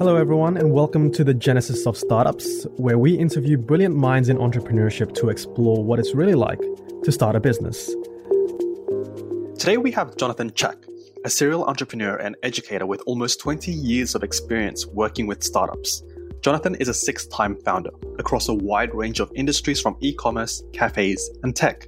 Hello, everyone, and welcome to the Genesis of Startups, where we interview brilliant minds in entrepreneurship to explore what it's really like to start a business. Today, we have Jonathan Chak, a serial entrepreneur and educator with almost 20 years of experience working with startups. Jonathan is a six time founder across a wide range of industries from e commerce, cafes, and tech.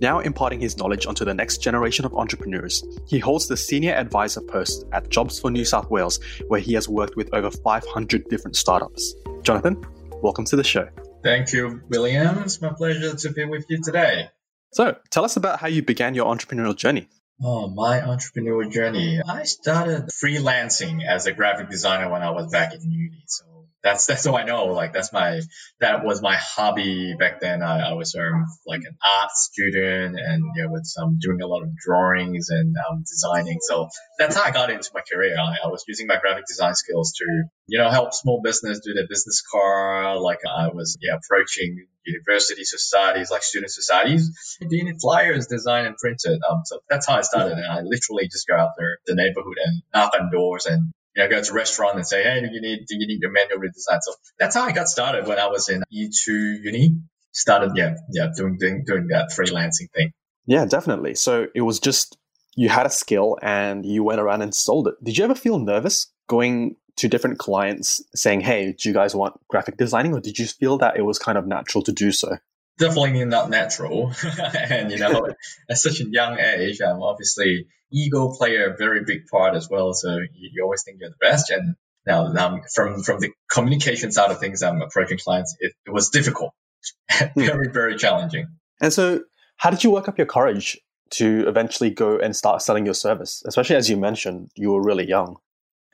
Now imparting his knowledge onto the next generation of entrepreneurs, he holds the senior advisor post at Jobs for New South Wales, where he has worked with over 500 different startups. Jonathan, welcome to the show. Thank you, William. It's my pleasure to be with you today. So, tell us about how you began your entrepreneurial journey. Oh, my entrepreneurial journey. I started freelancing as a graphic designer when I was back in uni. So that's that's all I know. Like that's my that was my hobby back then. I, I was um, like an art student and you know, with some doing a lot of drawings and um, designing. So that's how I got into my career. I, I was using my graphic design skills to you know help small business do their business card. Like I was yeah approaching university societies like student societies. doing flyers designed and printed? Um, so that's how I started. And I literally just go out there the neighborhood and knock on doors and you know, go to a restaurant and say, hey, do you need do you need your menu redesigned? So that's how I got started when I was in E2 uni. Started, yeah, yeah, doing doing doing that freelancing thing. Yeah, definitely. So it was just you had a skill and you went around and sold it. Did you ever feel nervous going to different clients saying, "Hey, do you guys want graphic designing?" Or did you feel that it was kind of natural to do so? Definitely not natural, and you know, at such a young age, I'm obviously ego play a very big part as well. So you, you always think you're the best. And now um, from from the communication side of things, I'm approaching clients. It, it was difficult, hmm. very very challenging. And so, how did you work up your courage to eventually go and start selling your service? Especially as you mentioned, you were really young.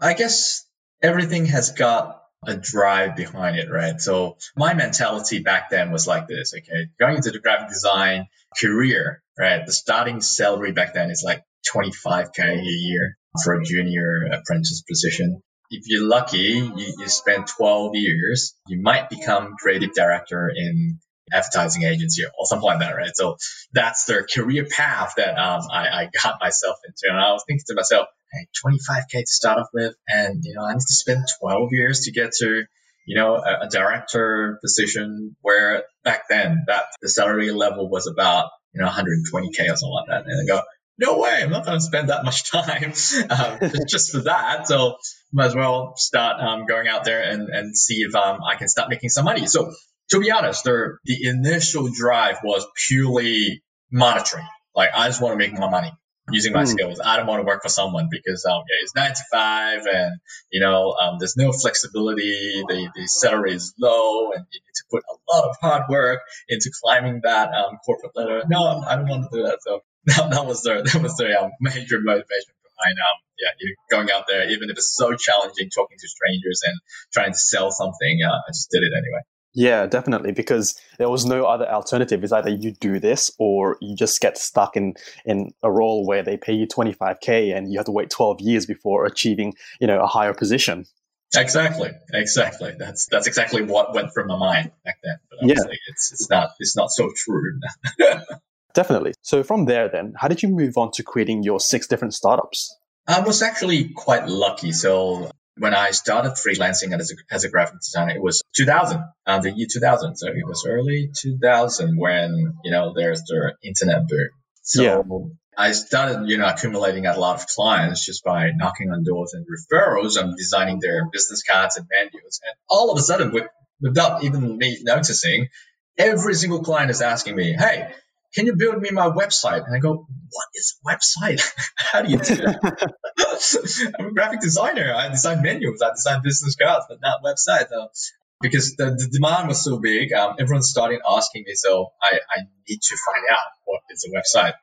I guess everything has got a drive behind it, right? So my mentality back then was like this, okay, going into the graphic design career, right? The starting salary back then is like 25k a year for a junior apprentice position. If you're lucky, you, you spend 12 years, you might become creative director in advertising agency or something like that, right? So that's the career path that um, I, I got myself into. And I was thinking to myself, hey, 25k to start off with, and you know, I need to spend 12 years to get to you know a, a director position where back then that the salary level was about you know 120k or something like that. And I go, no way, I'm not going to spend that much time um, just for that. So might as well start um, going out there and, and see if um, I can start making some money. So to be honest, the, the initial drive was purely monitoring. Like I just want to make more money using my mm. skills. I don't want to work for someone because um, yeah, it's nine to five and, you know, um, there's no flexibility. The, the salary is low and you need to put a lot of hard work into climbing that um, corporate ladder. No, I don't want to do that. So that, that was the that was the um, major motivation behind um yeah you going out there even if it's so challenging talking to strangers and trying to sell something uh, I just did it anyway. Yeah, definitely, because there was no other alternative. It's either you do this or you just get stuck in, in a role where they pay you 25K and you have to wait 12 years before achieving, you know, a higher position. Exactly, exactly. That's that's exactly what went through my mind back then. But obviously yeah. it's it's not it's not so true. Definitely. So from there, then, how did you move on to creating your six different startups? I was actually quite lucky. So when I started freelancing as a, as a graphic designer, it was 2000, uh, the year 2000. So it was early 2000 when, you know, there's the internet boom. So yeah. I started, you know, accumulating a lot of clients just by knocking on doors and referrals and designing their business cards and menus. And all of a sudden, with, without even me noticing, every single client is asking me, Hey, can you build me my website? And I go, what is a website? How do you do that? I'm a graphic designer. I design menus, I design business cards, but not websites. Uh, because the, the, demand was so big, um, everyone started asking me, so I, I need to find out what is a website.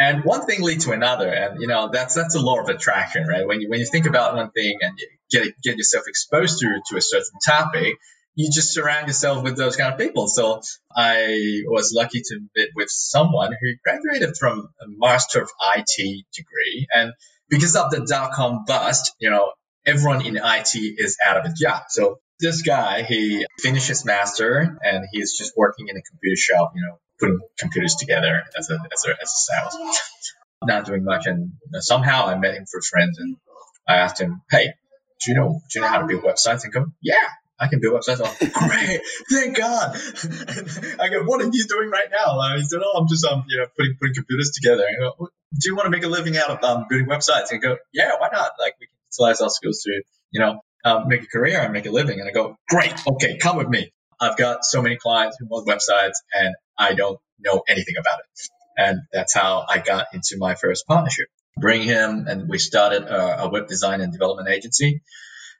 And one thing lead to another, and you know that's that's a law of attraction, right? When you when you think about one thing and you get get yourself exposed to to a certain topic, you just surround yourself with those kind of people. So I was lucky to meet with someone who graduated from a Master of IT degree. And because of the dot com bust, you know, everyone in IT is out of a job. So this guy, he finished his master and he's just working in a computer shop, you know, putting computers together as a, as a, as a sales. not doing much. And somehow I met him through friends and I asked him, Hey, do you know, do you know how to build websites? And go, yeah, I can build websites. Oh, great, thank God. I go, what are you doing right now? Uh, he said, oh, I'm just um, you know, putting putting computers together. I go, do you want to make a living out of um, building websites? And I go, yeah, why not? Like we can utilize our skills to, you know, um, make a career and make a living. And I go, great, okay, come with me. I've got so many clients who want websites and I don't know anything about it. And that's how I got into my first partnership. Bring him and we started a, a web design and development agency.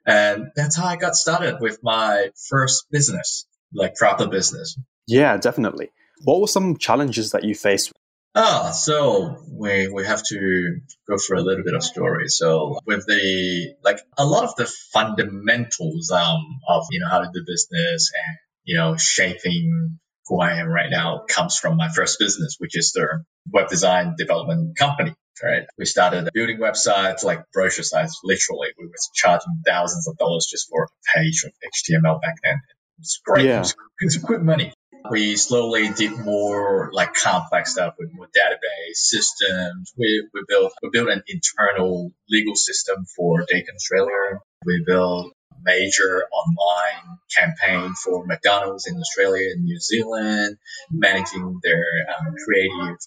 And that's how I got started with my first business, like proper business. Yeah, definitely. What were some challenges that you faced? Ah, so we we have to go through a little bit of story. So with the like a lot of the fundamentals um of you know how to do business and you know shaping who I am right now comes from my first business, which is the web design development company right? We started building websites like brochure sites. Literally, we were charging thousands of dollars just for a page of HTML back then. It's great. Yeah. It was good money. We slowly did more like complex stuff with more database systems. We, we built we built an internal legal system for Dayton, Australia. We built a major online campaign for McDonald's in Australia and New Zealand, managing their um, creative,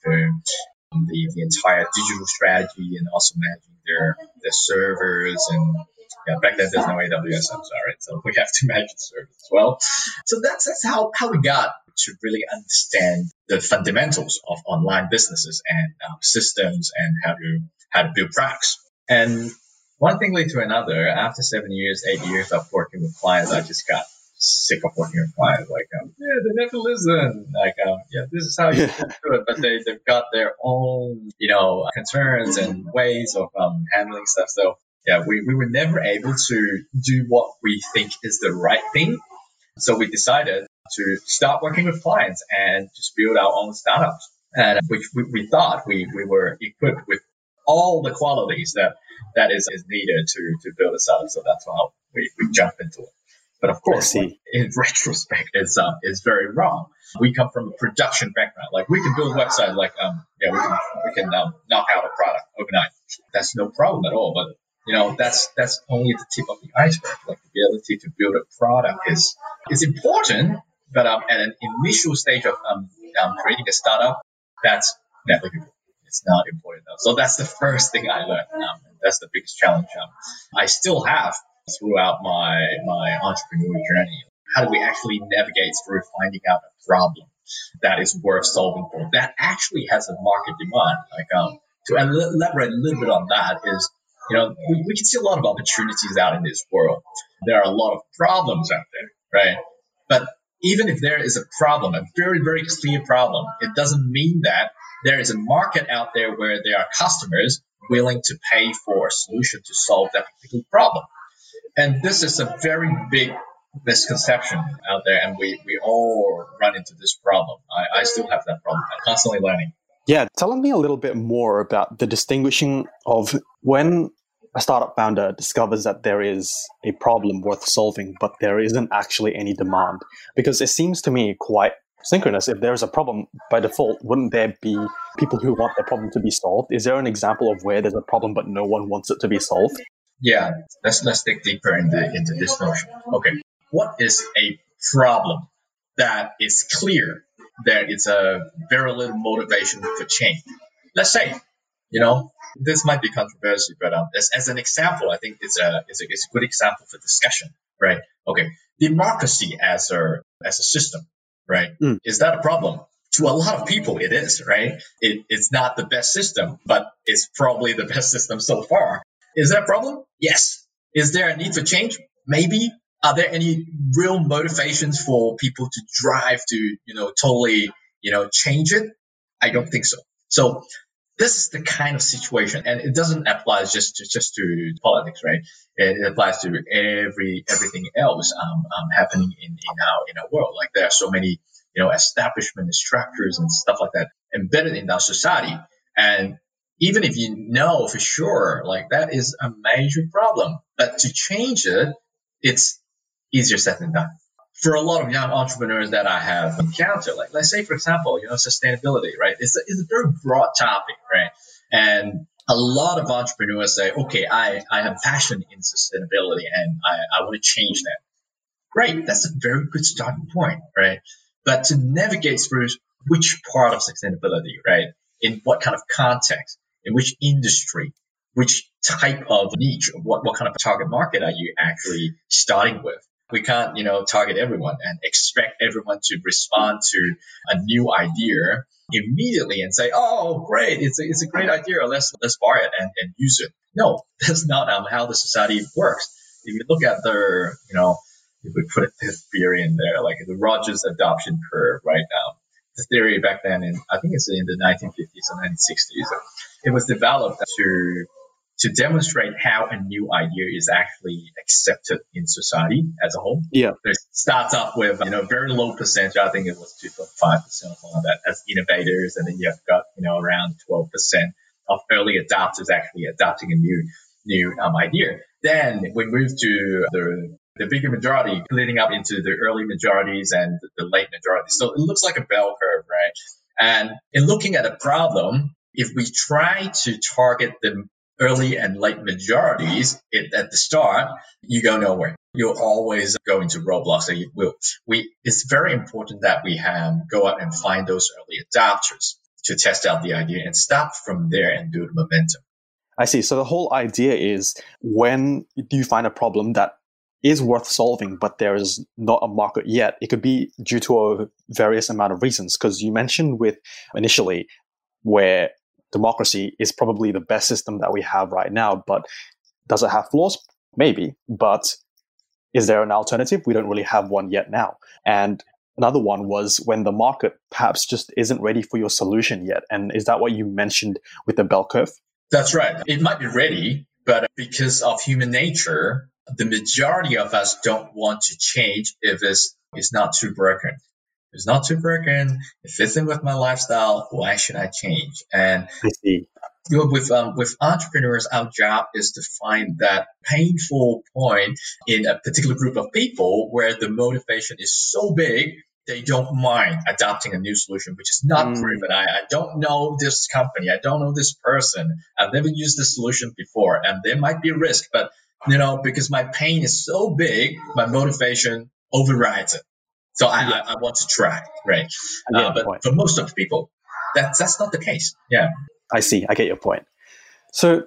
the, the entire digital strategy and also managing their their servers and yeah, back then there's no AWS, I'm sorry. So we have to manage the servers as well. So that's that's how, how we got to really understand the fundamentals of online businesses and um, systems and how to how to build products. And one thing led to another. After seven years, eight years of working with clients, I just got sick of working with clients. Like, um, yeah, they never listen. Like, um, yeah, this is how you do it. But they, they've got their own, you know, concerns and ways of um, handling stuff. So, yeah, we, we were never able to do what we think is the right thing. So we decided to start working with clients and just build our own startups. And which we, we thought we, we were equipped with all the qualities that that is, is needed to, to build a startup. So that's why we, we jumped into it. But of course, like, in retrospect, it's uh, it's very wrong. We come from a production background. Like we can build a website, like um, yeah, we can we can um, knock out a product overnight. That's no problem at all. But you know, that's that's only the tip of the iceberg. Like the ability to build a product is is important, but um, at an initial stage of um, um creating a startup, that's negligible. It's not important enough. So that's the first thing I learned. Um, that's the biggest challenge um, I still have throughout my my entrepreneur journey. How do we actually navigate through finding out a problem that is worth solving for that actually has a market demand? Like um, to elaborate a little bit on that is you know we, we can see a lot of opportunities out in this world. There are a lot of problems out there, right? But even if there is a problem, a very very clear problem, it doesn't mean that there is a market out there where there are customers willing to pay for a solution to solve that particular problem. And this is a very big misconception out there, and we, we all run into this problem. I, I still have that problem. I'm constantly learning. Yeah, tell me a little bit more about the distinguishing of when a startup founder discovers that there is a problem worth solving, but there isn't actually any demand. Because it seems to me quite synchronous. If there's a problem by default, wouldn't there be people who want the problem to be solved? Is there an example of where there's a problem but no one wants it to be solved? Yeah, let's let's dig deeper into into this notion. Okay, what is a problem that is clear that it's a very little motivation for change? Let's say, you know, this might be controversial, but um, as, as an example, I think it's a, it's a it's a good example for discussion, right? Okay, democracy as a as a system, right? Mm. Is that a problem? to a lot of people, it is, right? It, it's not the best system, but it's probably the best system so far. Is there a problem? Yes. Is there a need for change? Maybe. Are there any real motivations for people to drive to, you know, totally, you know, change it? I don't think so. So this is the kind of situation, and it doesn't apply just to, just to politics, right? It, applies to every everything else um, um, happening in, in our in our world. Like there are so many, you know, establishment structures and stuff like that embedded in our society, and even if you know for sure, like that is a major problem. But to change it, it's easier said than done. For a lot of young entrepreneurs that I have encountered, like let's say for example, you know, sustainability, right? It's a, it's a very broad topic, right? And a lot of entrepreneurs say, okay, I, I have passion in sustainability and I, I want to change that. Great. That's a very good starting point, right? But to navigate through which part of sustainability, right? In what kind of context, in which industry, which type of niche, what, what kind of target market are you actually starting with? We can't, you know, target everyone and expect everyone to respond to a new idea immediately and say, "Oh, great! It's a, it's a great idea. Let's let's buy it and, and use it." No, that's not um, how the society works. If you look at the, you know, if we put this theory in there, like the Rogers adoption curve right now, the theory back then in I think it's in the 1950s and 1960s, it was developed to to demonstrate how a new idea is actually accepted in society as a whole. Yeah. It starts up with, you know, very low percentage. I think it was 2.5% or something like that as innovators. And then you've got, you know, around 12% of early adopters actually adopting a new, new um, idea. Then we move to the the bigger majority leading up into the early majorities and the late majorities. So it looks like a bell curve, right? And in looking at a problem, if we try to target the early and late majorities it, at the start, you go nowhere. You'll always go into roadblocks. So we, it's very important that we have go out and find those early adopters to test out the idea and start from there and build momentum. I see. So the whole idea is when you find a problem that is worth solving, but there is not a market yet. It could be due to a various amount of reasons. Because you mentioned with initially where democracy is probably the best system that we have right now. But does it have flaws? Maybe. But is there an alternative? We don't really have one yet now. And another one was when the market perhaps just isn't ready for your solution yet. And is that what you mentioned with the bell curve? That's right. It might be ready, but because of human nature, the majority of us don't want to change if it's, it's not too broken. It's not too broken. It fits in with my lifestyle. Why should I change? And I see. You know, with um, with entrepreneurs, our job is to find that painful point in a particular group of people where the motivation is so big they don't mind adopting a new solution, which is not mm. proven. I, I don't know this company. I don't know this person. I've never used this solution before, and there might be a risk, but you know, because my pain is so big, my motivation overrides it. So I, yeah. I, I, want to try, right? Uh, but for most of the people, that's that's not the case. Yeah. I see. I get your point. So,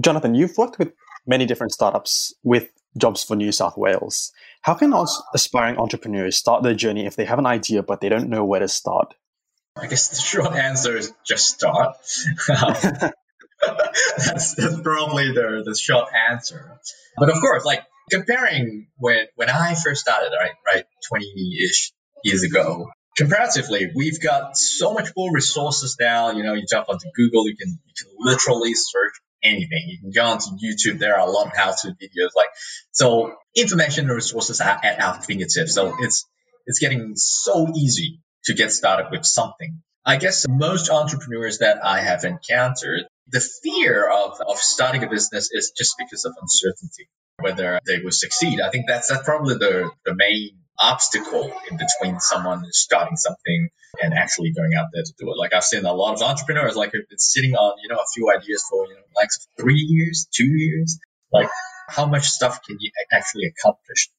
Jonathan, you've worked with many different startups with jobs for New South Wales. How can aspiring entrepreneurs start their journey if they have an idea but they don't know where to start? I guess the short answer is just start. that's, that's probably the, the short answer. But of course, like comparing when when I first started, right, right, twenty ish years ago. Comparatively, we've got so much more resources now. You know, you jump onto Google, you can you can literally search anything. You can go onto YouTube. There are a lot of how-to videos. Like so, information and resources are at our fingertips. So it's it's getting so easy to get started with something. I guess most entrepreneurs that I have encountered, the fear of, of starting a business is just because of uncertainty whether they will succeed. I think that's, that's probably the, the main obstacle in between someone starting something and actually going out there to do it. Like I've seen a lot of entrepreneurs like have been sitting on, you know, a few ideas for, you know, like three years, two years. Like how much stuff can you actually accomplish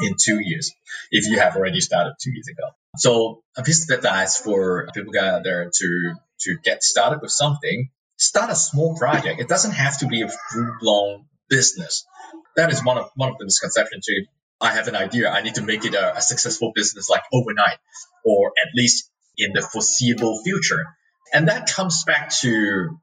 in two years if you have already started two years ago? So a piece of advice for people out there to, to get started with something, start a small project. It doesn't have to be a full blown business that is one of one of the misconceptions too. I have an idea. I need to make it a, a successful business like overnight, or at least in the foreseeable future. And that comes back to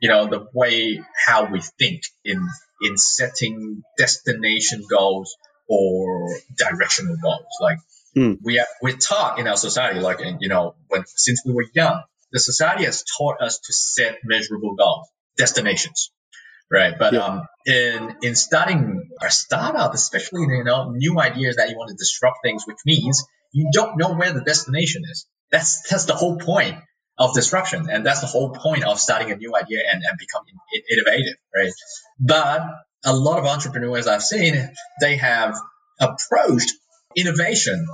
you know the way how we think in in setting destination goals or directional goals. Like mm. we are, we're taught in our society, like you know, when since we were young, the society has taught us to set measurable goals, destinations right? But yeah. um, in in starting a startup, especially you know new ideas that you want to disrupt things, which means you don't know where the destination is. That's that's the whole point of disruption, and that's the whole point of starting a new idea and, and becoming innovative, right? But a lot of entrepreneurs I've seen, they have approached innovation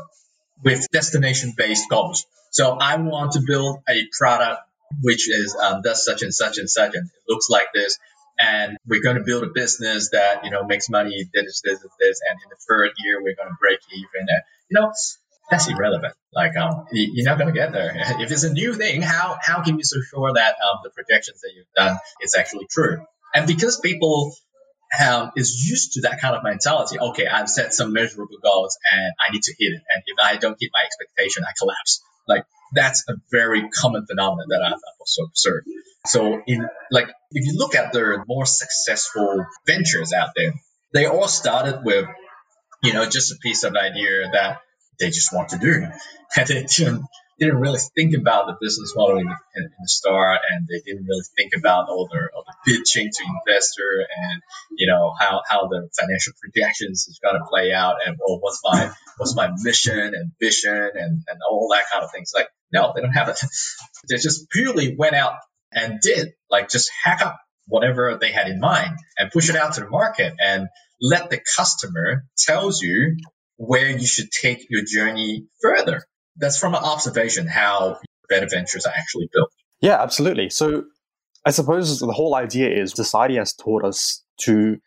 with destination based goals. So I want to build a product which is um, does such and such and such, and it looks like this. And we're going to build a business that you know makes money, this, this, this, and in the third year we're going to break even. And, you know, that's irrelevant. Like, um, you're not going to get there. If it's a new thing, how how can you so sure that um, the projections that you've done is actually true? And because people um, is used to that kind of mentality. Okay, I've set some measurable goals and I need to hit it. And if I don't hit my expectation, I collapse. Like that's a very common phenomenon that I've also observed. So in like, if you look at the more successful ventures out there, they all started with, you know, just a piece of idea that they just want to do. And they didn't didn't really think about the business model in the, in, in the start, and they didn't really think about all the, all the pitching to investor and you know how, how the financial projections is going to play out, and well, what's my what's my mission and vision and, and all that kind of things. Like, no, they don't have it. they just purely went out and did like just hack up whatever they had in mind and push it out to the market and let the customer tells you where you should take your journey further that's from an observation how better ventures are actually built. Yeah, absolutely. So I suppose the whole idea is society has taught us to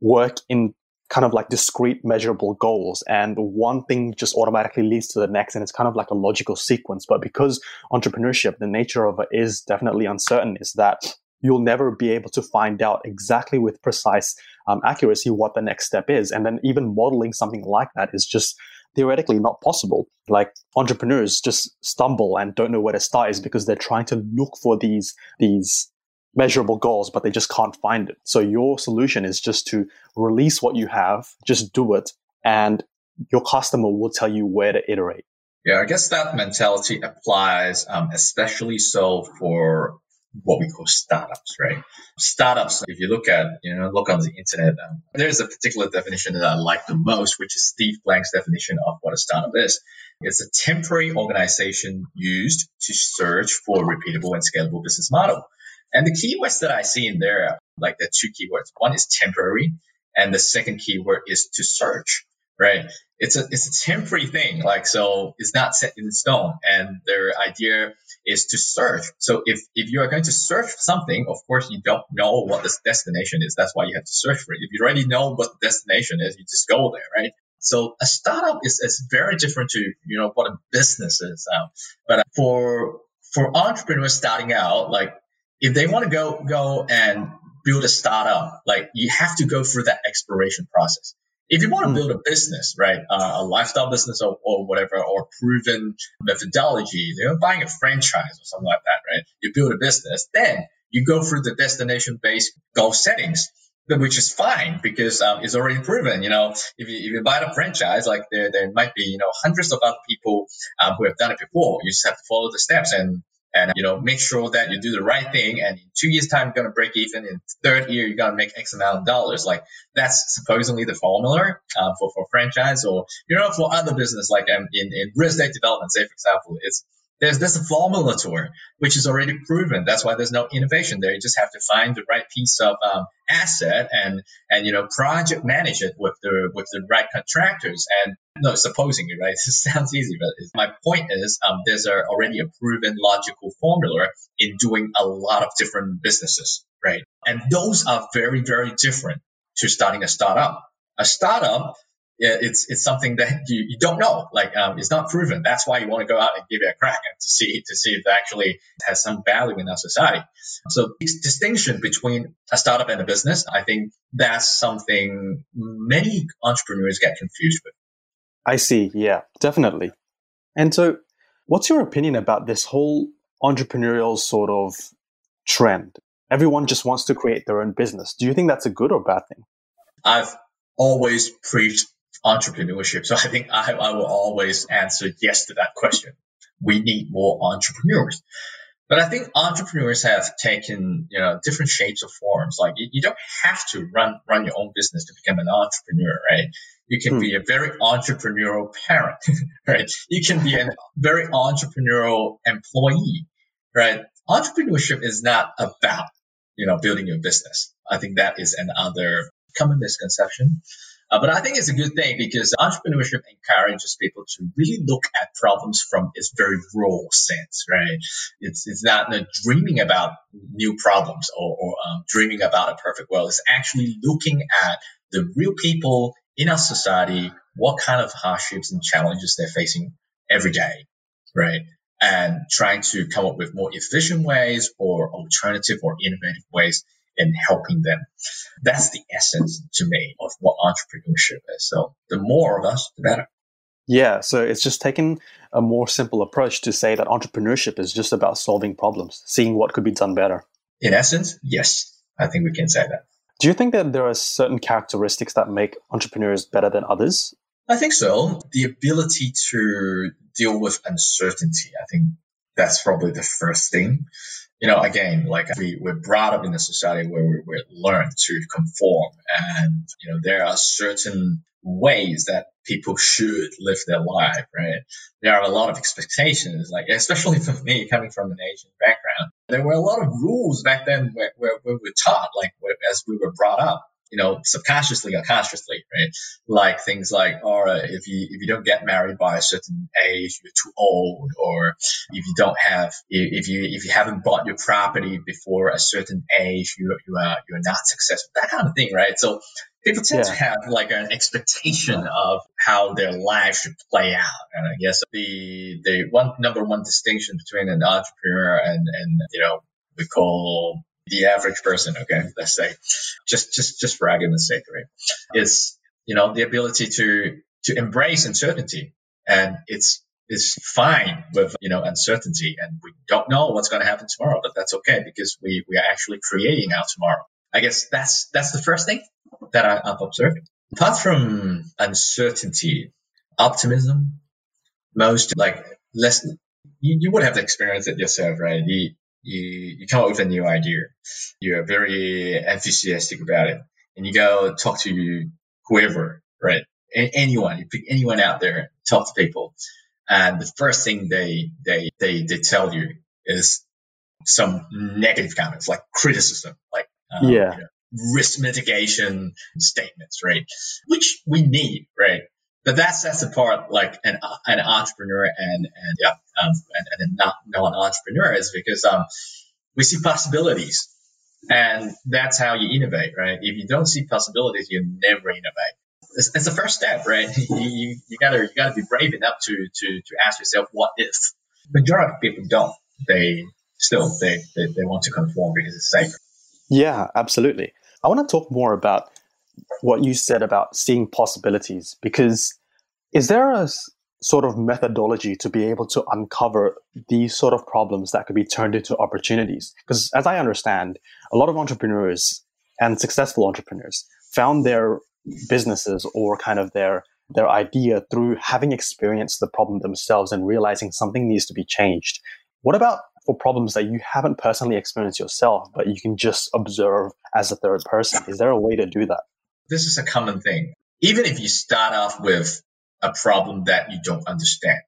work in kind of like discrete measurable goals and one thing just automatically leads to the next and it's kind of like a logical sequence but because entrepreneurship the nature of it is definitely uncertain is that you'll never be able to find out exactly with precise um, accuracy what the next step is and then even modeling something like that is just theoretically not possible. Like entrepreneurs just stumble and don't know where to start is because they're trying to look for these these measurable goals, but they just can't find it. So your solution is just to release what you have, just do it, and your customer will tell you where to iterate. Yeah, I guess that mentality applies, um, especially so for what we call startups, right? Startups, if you look at, you know, look on the internet, um, there's a particular definition that I like the most, which is Steve Blank's definition of what a startup is. It's a temporary organization used to search for a repeatable and scalable business model. And the keywords that I see in there, like the two keywords, one is temporary, and the second keyword is to search right? It's a it's a temporary thing, like so it's not set in stone. And their idea is to search. So if if you are going to search something, of course you don't know what the destination is. That's why you have to search for it. If you already know what the destination is, you just go there, right? So a startup is, is very different to you know what a business is. Um, but for for entrepreneurs starting out, like if they want to go go and build a startup, like you have to go through that exploration process if you want to hmm. build a business, right, uh, a lifestyle business or, or, whatever, or proven methodology, you know, buying a franchise or something like that, right? You build a business, then you go through the destination based goal settings, which is fine because um, it's already proven. You know, if you, if you buy the franchise, like there, there might be, you know, hundreds of other people um, who have done it before. You just have to follow the steps and and you know make sure that you do the right thing and in two years time you're going to break even in third year you're going to make x amount of dollars like that's supposedly the formula uh, for, for franchise or you know for other business like um, in, in real estate development say for example it's there's this formula to it, which is already proven. That's why there's no innovation there. You just have to find the right piece of um, asset and and you know project manage it with the with the right contractors. And no, supposing right? It sounds easy, but my point is um, there's a, already a proven logical formula in doing a lot of different businesses, right? And those are very very different to starting a startup. A startup it's it's something that you, you don't know. Like um, it's not proven. That's why you want to go out and give it a crack to see to see if it actually has some value in our society. So this distinction between a startup and a business, I think that's something many entrepreneurs get confused with. I see. Yeah, definitely. And so, what's your opinion about this whole entrepreneurial sort of trend? Everyone just wants to create their own business. Do you think that's a good or bad thing? I've always preached entrepreneurship. So I think I, I will always answer yes to that question. We need more entrepreneurs. But I think entrepreneurs have taken, you know, different shapes or forms. Like you, you don't have to run run your own business to become an entrepreneur, right? You can hmm. be a very entrepreneurial parent, right? You can be a very entrepreneurial employee, right? Entrepreneurship is not about, you know, building your business. I think that is another common misconception. Uh, but I think it's a good thing because entrepreneurship encourages people to really look at problems from its very raw sense, right? It's it's not uh, dreaming about new problems or, or um, dreaming about a perfect world. It's actually looking at the real people in our society, what kind of hardships and challenges they're facing every day, right? And trying to come up with more efficient ways or alternative or innovative ways in helping them. That's the essence to me of what entrepreneurship is. So the more of us, the better. Yeah, so it's just taking a more simple approach to say that entrepreneurship is just about solving problems, seeing what could be done better. In essence, yes, I think we can say that. Do you think that there are certain characteristics that make entrepreneurs better than others? I think so. The ability to deal with uncertainty, I think that's probably the first thing you know, again, like we, we're brought up in a society where we, we're learned to conform and, you know, there are certain ways that people should live their life, right? There are a lot of expectations, like, especially for me coming from an Asian background, there were a lot of rules back then where, where, where we were taught, like, as we were brought up you know, subconsciously or consciously, right? Like things like, or uh, if you if you don't get married by a certain age, you're too old, or if you don't have if you if you haven't bought your property before a certain age, you you are you're not successful. That kind of thing, right? So people tend yeah. to have like an expectation of how their life should play out. And I guess the the one number one distinction between an entrepreneur and and you know we call the average person, okay, let's say, just just just for argument's sake, right, is you know the ability to to embrace uncertainty, and it's it's fine with you know uncertainty, and we don't know what's going to happen tomorrow, but that's okay because we we are actually creating our tomorrow. I guess that's that's the first thing that I, have observed. Apart from uncertainty, optimism, most like less you, you would have experienced it yourself, right? You, you come up with a new idea. You're very enthusiastic about it and you go talk to whoever, right? anyone, you pick anyone out there, talk to people. And the first thing they, they, they, they tell you is some negative comments, like criticism, like, um, yeah. You know, risk mitigation statements, right? Which we need, right? But that's that's the part like an an entrepreneur and and yeah um, and, and not non entrepreneur is because um we see possibilities. And that's how you innovate right? If you don't see possibilities you never innovate. It's, it's the first step right? You, you, you gotta you gotta be brave enough to to to ask yourself what if? Majority of people don't. They still they, they they want to conform because it's safer. Yeah absolutely. I want to talk more about what you said about seeing possibilities because is there a sort of methodology to be able to uncover these sort of problems that could be turned into opportunities? Because as I understand, a lot of entrepreneurs and successful entrepreneurs found their businesses or kind of their their idea through having experienced the problem themselves and realizing something needs to be changed. What about for problems that you haven't personally experienced yourself, but you can just observe as a third person? Is there a way to do that? This is a common thing. Even if you start off with a problem that you don't understand.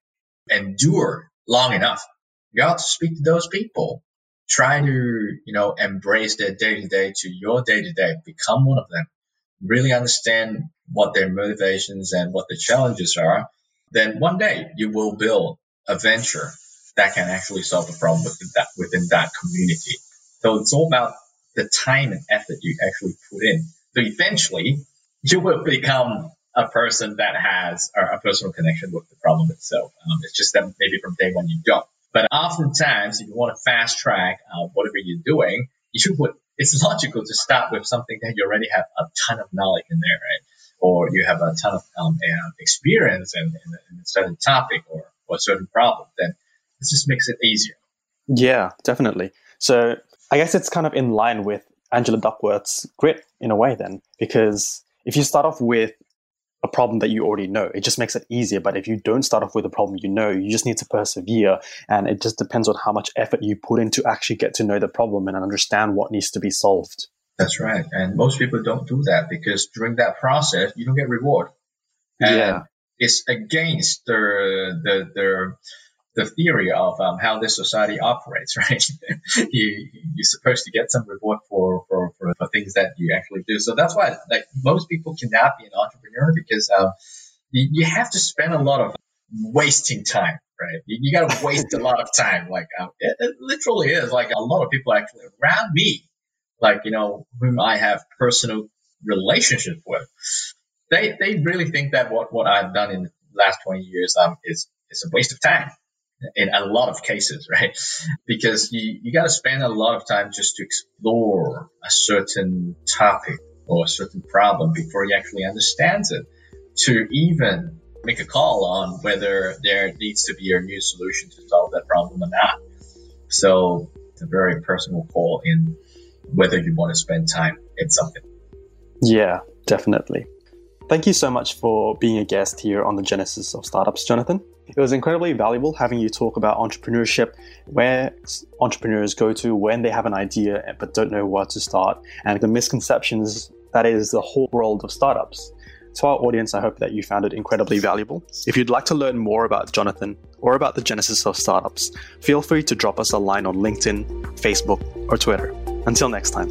Endure long enough. You have to speak to those people. Try to, you know, embrace their day to day to your day to day. Become one of them. Really understand what their motivations and what the challenges are. Then one day you will build a venture that can actually solve the problem within that, within that community. So it's all about the time and effort you actually put in. Eventually you will become a person that has a personal connection with the problem itself. Um, it's just that maybe from day one you don't. But oftentimes, if you want to fast track uh, whatever you're doing, you would. It's logical to start with something that you already have a ton of knowledge in there, right? Or you have a ton of um, experience in, in, in, a certain topic or, or a certain problem. Then it just makes it easier. Yeah, definitely. So I guess it's kind of in line with Angela Duckworth's grit in a way, then, because if you start off with a problem that you already know. It just makes it easier. But if you don't start off with a problem you know, you just need to persevere. And it just depends on how much effort you put in to actually get to know the problem and understand what needs to be solved. That's right. And most people don't do that because during that process, you don't get reward. And yeah. it's against the, the, the, the theory of um, how this society operates, right? you, you're supposed to get some reward for, for, for, for, things that you actually do. So that's why like most people cannot be an entrepreneur because uh, you, you have to spend a lot of wasting time, right? You, you got to waste a lot of time. Like uh, it, it, literally is. Like a lot of people actually around me, like you know, whom I have personal relationship with, they they really think that what what I've done in the last twenty years um is is a waste of time in a lot of cases, right? Because you, you got to spend a lot of time just to explore a certain topic or a certain problem before you actually understand it to even make a call on whether there needs to be a new solution to solve that problem or not. So it's a very personal call in whether you want to spend time in something. Yeah, definitely. Thank you so much for being a guest here on the Genesis of Startups, Jonathan. It was incredibly valuable having you talk about entrepreneurship, where entrepreneurs go to when they have an idea eh, but don't know where to start, and the misconceptions that is the whole world of startups. To our audience, I hope that you found it incredibly valuable. If you'd like to learn more about Jonathan or about the genesis of startups, feel free to drop us a line on LinkedIn, Facebook, or Twitter. Until next time.